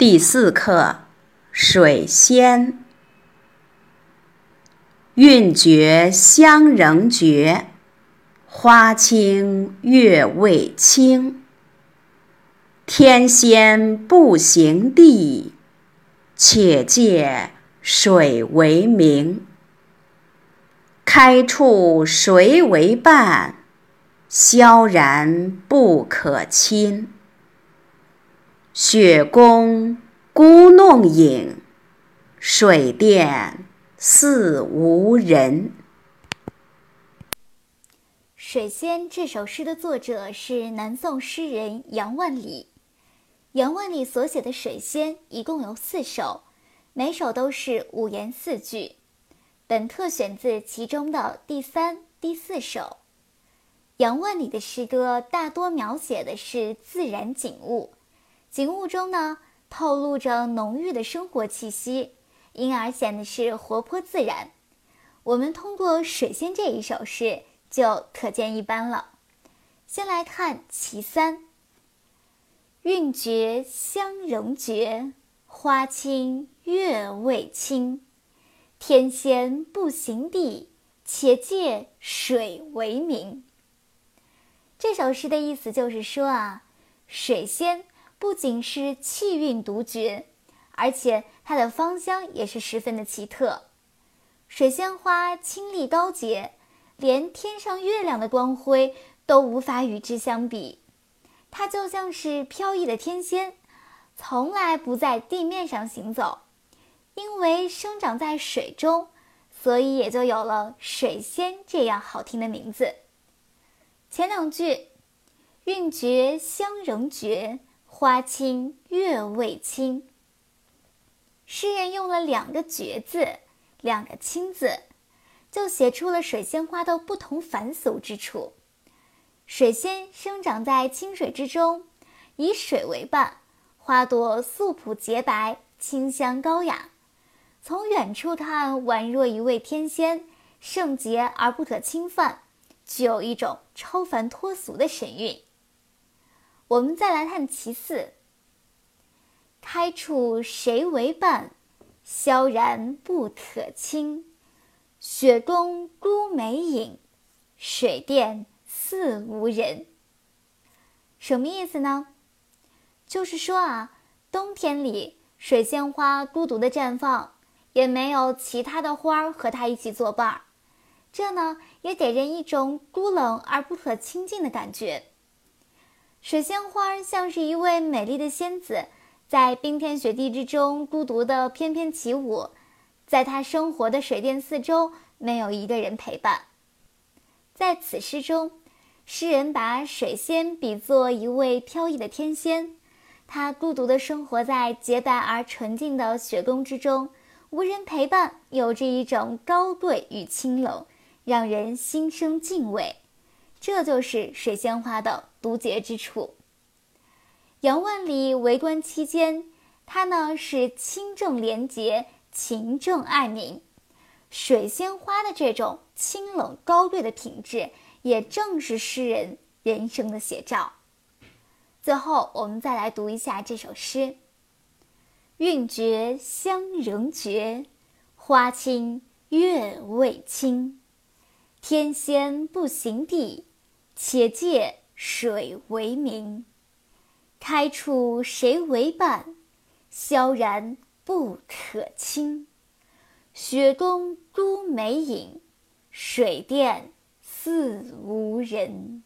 第四课，水仙。韵绝香仍绝，花清月未清。天仙不行地，且借水为名。开处谁为伴？萧然不可亲。雪宫孤弄影，水殿似无人。《水仙》这首诗的作者是南宋诗人杨万里。杨万里所写的《水仙》一共有四首，每首都是五言四句。本特选自其中的第三、第四首。杨万里的诗歌大多描写的是自然景物。景物中呢，透露着浓郁的生活气息，因而显得是活泼自然。我们通过《水仙》这一首诗就可见一斑了。先来看其三：韵绝香仍绝，花清月未清。天仙不行地，且借水为名。这首诗的意思就是说啊，水仙。不仅是气韵独绝，而且它的芳香也是十分的奇特。水仙花清丽高洁，连天上月亮的光辉都无法与之相比。它就像是飘逸的天仙，从来不在地面上行走。因为生长在水中，所以也就有了水仙这样好听的名字。前两句，韵绝香仍绝。花清月未清。诗人用了两个“绝”字，两个“清”字，就写出了水仙花的不同凡俗之处。水仙生长在清水之中，以水为伴，花朵素朴洁白，清香高雅。从远处看，宛若一位天仙，圣洁而不可侵犯，具有一种超凡脱俗的神韵。我们再来看其四。开处谁为伴？萧然不可亲。雪宫孤梅影，水殿似无人。什么意思呢？就是说啊，冬天里水仙花孤独的绽放，也没有其他的花儿和它一起作伴儿，这呢也给人一种孤冷而不可亲近的感觉。水仙花像是一位美丽的仙子，在冰天雪地之中孤独地翩翩起舞，在她生活的水殿四周没有一个人陪伴。在此诗中，诗人把水仙比作一位飘逸的天仙，她孤独地生活在洁白而纯净的雪宫之中，无人陪伴，有着一种高贵与清冷，让人心生敬畏。这就是水仙花的独绝之处。杨万里为官期间，他呢是清正廉洁、勤政爱民。水仙花的这种清冷高贵的品质，也正是诗人人生的写照。最后，我们再来读一下这首诗：韵绝香仍绝，花清月未清。天仙不行地。且借水为名，开处谁为伴？萧然不可亲。雪宫孤梅影，水殿似无人。